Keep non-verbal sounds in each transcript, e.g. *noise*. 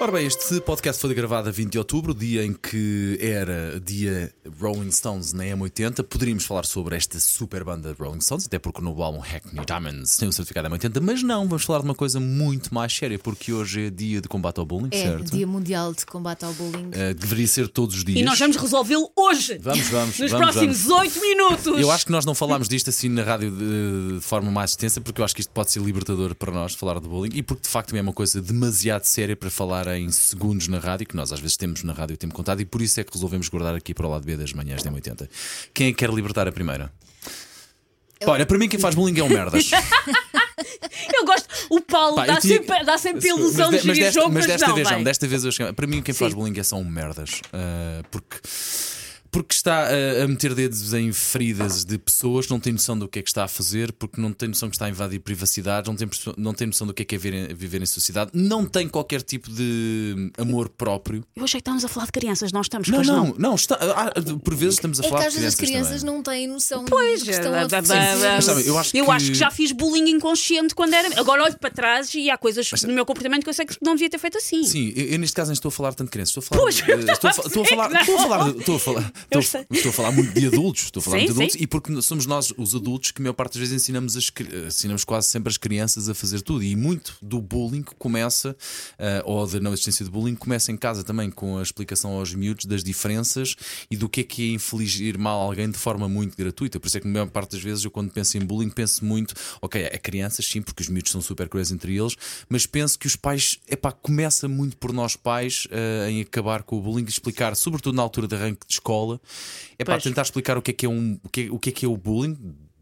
Ora bem, este podcast foi gravado a 20 de outubro, dia em que era dia Rolling Stones na M80. Poderíamos falar sobre esta super banda Rolling Stones, até porque no álbum Hackney Diamonds tem o certificado M80, mas não, vamos falar de uma coisa muito mais séria, porque hoje é dia de combate ao bullying, É, certo? Dia Mundial de Combate ao Bullying. Uh, deveria ser todos os dias. E nós vamos resolvê-lo hoje. Vamos, vamos, Nos vamos, próximos oito minutos. Eu acho que nós não falámos disto assim na rádio de, de forma mais extensa, porque eu acho que isto pode ser libertador para nós falar de bullying e porque de facto é uma coisa demasiado séria para falar em segundos na rádio, que nós às vezes temos na rádio o tempo contado, e por isso é que resolvemos guardar aqui para o lado B das manhãs da 80. Quem é que quer libertar a primeira? Olha, para mim quem faz bullying é o merdas. *laughs* Eu gosto. O Paulo Pá, eu dá, tinha- sempre, dá sempre a ilusão de- de desta, jogo, mas mas, desta não, vez vai. não, desta vez eu cheguei- Para mim, quem faz Sim. bullying é são merdas. Ah, porque. Porque está a, a meter dedos em feridas de pessoas, não tem noção do que é que está a fazer, porque não tem noção que está a invadir privacidade, não tem, não tem noção do que é que é viver, viver em sociedade, não tem qualquer tipo de amor próprio. Eu achei que estávamos a falar de crianças, nós estamos, Não, pois não, não, está, ah, por vezes estamos a É falar às de vezes as crianças. crianças também. não têm noção Pois, do que estão a fazer. Mas sabe, eu acho eu que- acho que já fiz bullying inconsciente quando era. Agora olho para trás e há coisas no meu comportamento que eu sei que não devia ter feito assim. Sim, eu, eu neste caso nem estou a falar tanto de crianças, estou a falar. Pois, de- eu estou, a, fa- estou a falar, estou a não. falar, estou a falar, Eu estou, estou a falar muito de adultos, estou a falar Sim, muito de adultos sim. e porque somos nós, os adultos, que a maior parte das vezes ensinamos, as, ensinamos quase sempre as crianças a fazer tudo. E muito do bullying começa, ah, ou da não existência de bullying, começa em casa também com a explicação aos miúdos das diferenças e do que é que é infligir mal a alguém de forma muito gratuita. Por isso é que, na maior parte das vezes, eu quando penso em bullying, penso muito, ok, é crianças, sim, porque os miúdos são super cruéis entre eles, mas penso que os pais, epá, começa muito por nós pais ah, em acabar com o bullying e explicar, sobretudo na altura de arranque de escola, é para tentar explicar o que é que é, um, o que é, o que é, que é o bullying.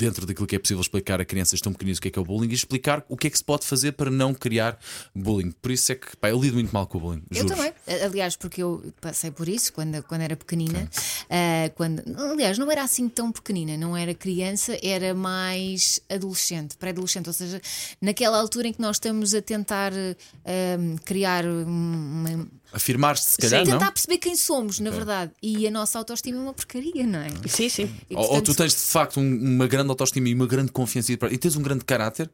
Dentro daquilo que é possível explicar a crianças tão pequeninas o que é que é o bullying e explicar o que é que se pode fazer para não criar bullying. Por isso é que pá, eu lido muito mal com o bullying. Eu juro. também. Aliás, porque eu passei por isso quando, quando era pequenina. Ah, quando, aliás, não era assim tão pequenina, não era criança, era mais adolescente, pré-adolescente. Ou seja, naquela altura em que nós estamos a tentar ah, criar uma. Afirmar-se, se calhar, tentar não? perceber quem somos, na verdade. E a nossa autoestima é uma porcaria, não é? Sim, sim. E, Ou, tu tens de facto um- uma grande autoestima e uma grande confiança e tens um grande caráter,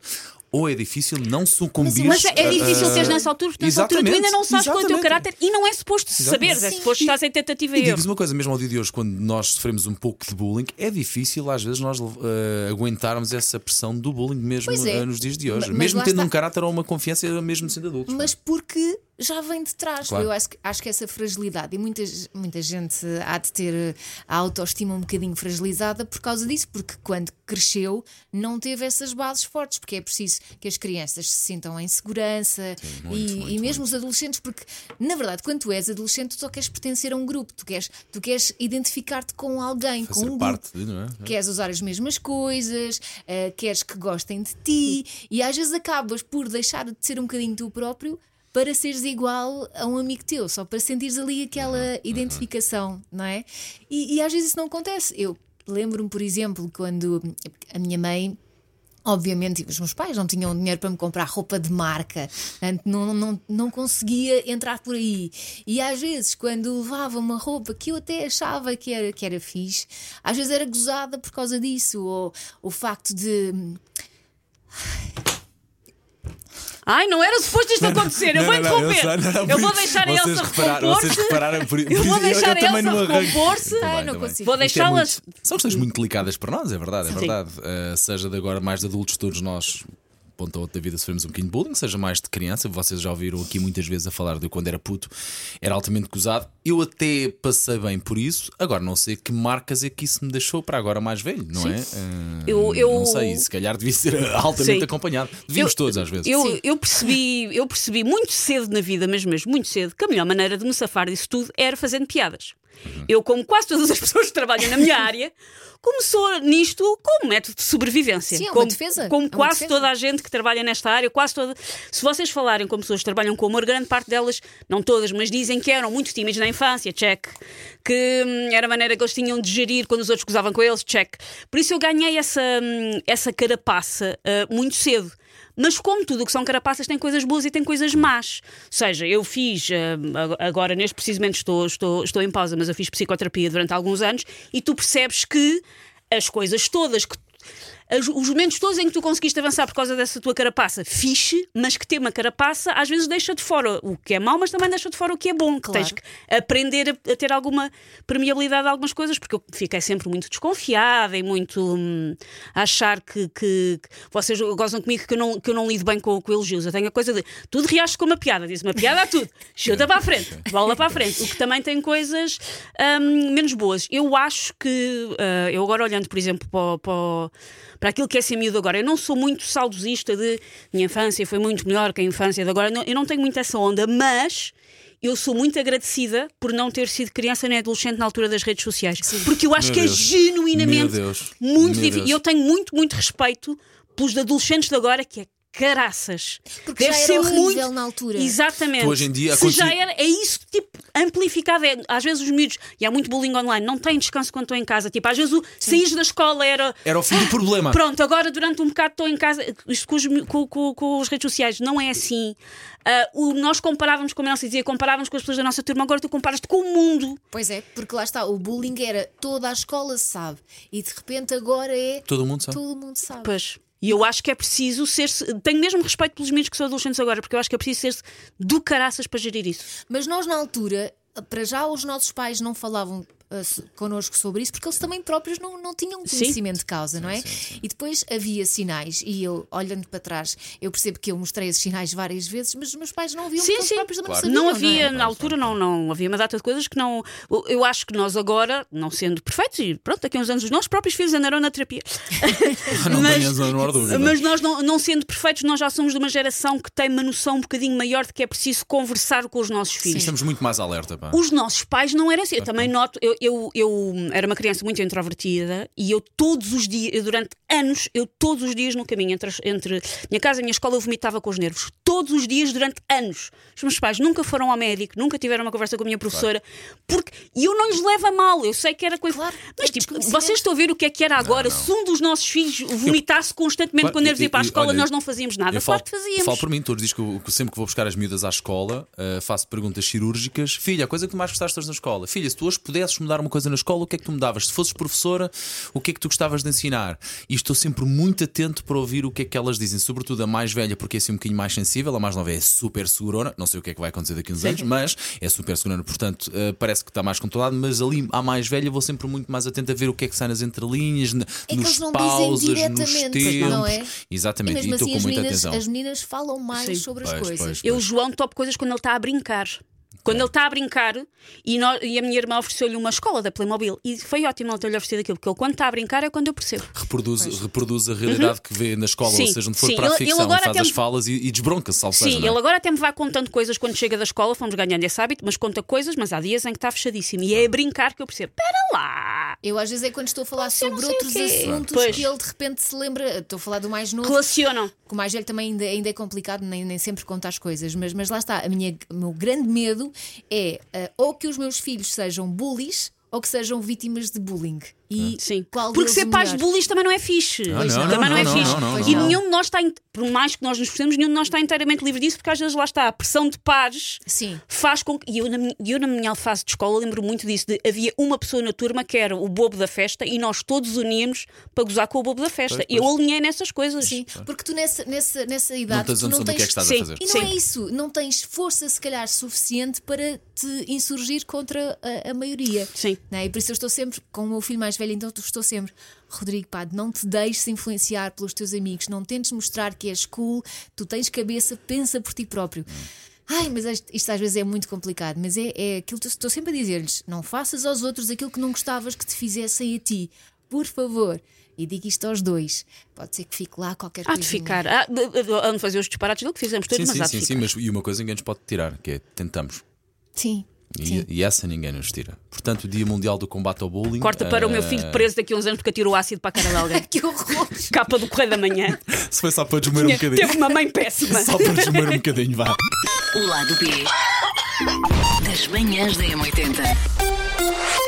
ou é difícil não sucumbir. Mas é difícil a- teres nessa altura, porque nessa altura tu ainda não sabes qual é o teu caráter e não é suposto saberes, é Sim. suposto estás em tentativa E e erro. digo-vos uma coisa, mesmo ao dia de hoje, quando nós sofremos um pouco de bullying, é difícil às vezes nós eh, aguentarmos essa pressão do bullying mesmo é. eh, nos dias de hoje. Mas mesmo tendo está. um caráter ou uma confiança, mesmo sendo adultos. Mas porque já vem de trás. Claro. Eu acho, que- acho que essa fragilidade, e muita, muita gente há de ter a autoestima um bocadinho fragilizada por causa disso, porque quando cresceu não teve essas bases fortes, porque é preciso que as crianças se sintam em segurança muito, e, muito, e mesmo os adolescentes, porque na verdade, quando tu és adolescente, tu só queres pertencer a um grupo, tu queres, tu queres identificar-te com alguém, com Fazer um parte, grupo. não é? Queres usar as mesmas coisas, eh, queres que gostem de ti, e às vezes acabas por deixar de ser um bocadinho tu próprio para seres igual a um amigo teu, só para sentires ali aquela identificação, não é? E, e às vezes isso não acontece. Eu lembro-me, por exemplo, quando a minha mãe. Obviamente, os meus pais não tinham dinheiro para me comprar roupa de marca, não, não, não conseguia entrar por aí. E às vezes, quando levava uma roupa que eu até achava que era, que era fixe, às vezes era gozada por causa disso, ou o facto de. Ai, não era suposto isto acontecer, eu vou interromper. Eu vou deixar a Elsa recompor-se. por, Eu vou deixar a Elsa recompor-se. Ai, não consigo. Vou deixá-las. São questões muito delicadas para nós, é verdade, é verdade. Uh, seja de agora mais de adultos, todos nós. Ponto a outra da vida sofremos um bocadinho de bullying, seja mais de criança. Vocês já ouviram aqui muitas vezes a falar de eu quando era puto, era altamente gozado. Eu até passei bem por isso. Agora não sei que marcas é que isso me deixou para agora mais velho, não é? Uh, Eu- eu- Não sei, se calhar devia ser altamente Sim. acompanhado. Devíamos Eu- todos às vezes. Eu, eu, percebi, eu percebi muito cedo na vida, mas mesmo muito cedo, que a melhor maneira de me safar disso tudo era fazendo piadas. Eu, como quase todas as *laughs* pessoas que trabalham na minha área, começou nisto como método de sobrevivência. Sim, é uma como, defesa. Como É uma quase defesa. toda a gente que trabalha nesta área, quase toda. Se vocês falarem com pessoas que trabalham com humor, grande parte delas, não todas, mas dizem que eram muito tímidos na infância, check. Que hum, era a maneira que eles tinham de gerir quando os outros gozavam com eles, check. Por isso eu ganhei essa, hum, essa carapaça ah, muito cedo. Mas como tudo o que são carapaças tem coisas boas e tem coisas más. Ou seja, eu fiz, ah, agora neste precisamente estou, estou, estou em pausa, mas eu fiz psicoterapia durante alguns anos e tu percebes que as coisas todas que os momentos todos em que tu conseguiste avançar por causa dessa tua carapaça, fixe, mas que ter uma carapaça às vezes deixa de fora o que é mau, mas também deixa de fora o que é bom. Claro. Tens que aprender a, a ter alguma permeabilidade a algumas coisas, porque eu fiquei sempre muito desconfiada e muito hum, a achar que, que- que vocês gozam comigo que eu não, que eu não lido bem com, com elogios. Eu tenho a coisa de tudo reages com uma piada, diz uma piada a tudo, *laughs* chuta para a frente, bola para a frente, o que também tem coisas hum, menos boas. Eu acho que, ah, eu agora olhando, por exemplo, para, para, o- para aquilo que é ser miúdo agora, eu não sou muito saudosista de minha infância foi muito melhor que a infância de agora, eu não tenho muito essa onda, mas eu sou muito agradecida por não ter sido criança nem adolescente na altura das redes sociais. Porque eu acho Meu que Deus. é genuinamente Meu Deus. muito Meu difícil. Deus. E eu tenho muito, muito respeito pelos adolescentes de agora, que é caraças. Porque Deve já era ser muito na altura. Exatamente. Hoje em dia Se já continua- era, é isso tipo amplificado. É, às vezes os miúdos, e há muito bullying online, não têm descanso quando estão em casa. Tipo, às vezes o saís da escola era. Era o fim do problema. *laughs* Pronto, agora durante um bocado estou em casa. Isto com os, com, com, com as redes sociais não é assim. Ah, o, nós comparávamos, como a Nelson dizia, comparávamos com as pessoas da nossa turma, agora tu comparas-te com o mundo. Pois é, porque lá está, o bullying era toda a escola sabe e de repente agora é Todo mundo sabe. todo mundo sabe. Pois. E eu acho que é preciso ser-se. Tenho mesmo respeito pelos miúdos que são adolescentes agora, porque eu acho que é preciso ser-se do caraças para gerir isso. Mas nós, na altura, para já os nossos pais não falavam so- connosco sobre isso porque eles também próprios não, não tinham Sim. conhecimento de causa, não é? E depois havia sinais, e eu, olhando para trás, eu percebo que eu mostrei esses sinais várias vezes, mas os meus pais não viam Sim, porque sim. próprios também Claro. não Não sabiam. havia, é? na altura, não, não havia uma data de coisas que não. Eu acho que nós agora, não sendo perfeitos, e pronto, daqui a uns anos os nossos próprios filhos andarão na terapia. *laughs* Não Mas- a menor dúvida. Mas nós, não, não sendo perfeitos, nós já somos de uma geração que tem uma noção um bocadinho maior de que é preciso conversar com os nossos filhos. Estamos muito mais alerta, pá. Os nossos pais não eram assim. Eu também noto, eu, eu, eu era uma criança muito introvertida e eu todos os dias, durante anos, eu todos os dias no caminho entre, entre minha casa e a minha escola, eu vomitava com os nervos. Todos os dias durante anos. Os meus pais nunca foram ao médico, nunca tiveram uma conversa com a minha professora, porque e eu não lhes levo a mal. Eu sei que era coisa. Claro, Mas é tipo, vocês estão a ver o que é que era agora? Se um dos nossos filhos vomitasse constantemente Claro, com nervos e, e- ir para a escola, olha, nós não fazíamos nada. Eu Claro que fazíamos. falo por mim, todos diz que, eu- que sempre que vou buscar as miúdas à escola, uh, faço perguntas cirúrgicas. Filha, a coisa que tu mais gostaste hoje na escola? Filha, se tu hoje pudesses mudar uma coisa na escola, o que é que tu mudavas? Se fosses professora, o que é que tu gostavas de ensinar? E estou sempre muito atento para ouvir o que é que elas dizem, sobretudo a mais velha, porque é assim um bocadinho mais sensível, a mais nova é super segurona, não sei o que é que vai acontecer daqui a uns anos, mas é super segurona, portanto, uh, parece que está mais controlado, mas ali à mais velha vou sempre muito mais atento a ver o que é que sai nas entrelinhas, que nos eles não dizem pausas, nos tempos. não é? Exatamente, E mesmo e estou assim com muita meninas, atenção. as meninas falam mais Sim. sobre as Pois, coisas. pois, Eu, o João, topo coisas quando ele está a brincar. Quando ele está a brincar e, nós- e a minha irmã ofereceu-lhe uma escola da Playmobil e foi ótimo ele ter-lhe oferecido aquilo, porque ele quando está a brincar é quando eu percebo. reproduz, reproduz a realidade que vê na escola, Sim, ou seja, onde for sim. para a Ele- ele ficção, agora faz as me- falas e, e desbronca-se, Sim, seja, é? ele agora até me vai contando coisas quando chega da escola, fomos ganhando esse hábito, mas conta coisas, mas há dias em que está fechadíssimo. E é a brincar que eu percebo. Espera lá! Eu às vezes é quando estou a falar sobre outros assuntos Pois. que ele de repente se lembra. Estou a falar do mais novo, Relacionam. que o mais velho também ainda, ainda é complicado, nem, nem sempre conta as coisas, mas, mas lá está. A minha, o meu grande medo é ah, ou que os meus filhos sejam bullies ou que sejam vítimas de bullying. E Sim. qual Porque ser o pais de bullies também não é fixe. Pois não, também não, não, é não, fixe. não, não, não. E não. nenhum de nós está, in- por mais que nós nos esforcemos, nenhum de nós está inteiramente livre disso, porque às vezes lá está a pressão de pares. Sim. Faz com que. E eu na, minha, eu, na minha fase de escola, lembro muito disso: de havia uma pessoa na turma que era o bobo da festa e nós todos uníamos para gozar com o bobo da festa. Pois, Eu alinhei nessas coisas. Sim, porque tu nessa, nessa, nessa Não idade tens tu não noção do que é que tens estás Sim. a fazer. E não é Sim. isso, não tens força, se calhar, suficiente para te insurgir contra a, a maioria. Sim. Não é? E por isso eu estou sempre, com o meu filho mais velho, então eu estou sempre, Rodrigo, pá, não te deixes influenciar pelos teus amigos, não tentes mostrar que és cool, tu tens cabeça, pensa por ti próprio. Ai, mas isto, isto às vezes é muito complicado, mas é, é aquilo que eu estou sempre a dizer-lhes: não faças aos outros aquilo que não gostavas que te fizessem a ti, por favor. E digo isto aos dois. Pode ser que fique lá qualquer coisa. ficar. Há de, de, há de fazer os disparates do que fizemos todos, Sim, mas sim, há de sim, ficar. sim, mas e uma coisa ninguém nos pode tirar, que é tentamos. Sim. E, e essa ninguém nos tira. Portanto, o Dia Mundial do Combate ao Bullying. Corta para o meu eh, filho preso daqui a uns anos porque atirou ácido para a cara de alguém. *laughs* Que horror! Capa do Correio da Manhã. *laughs* Se foi só para desmoer um bocadinho. Teve uma mãe péssima. Só para desmoer um bocadinho, vá. O lado B das manhãs da M80.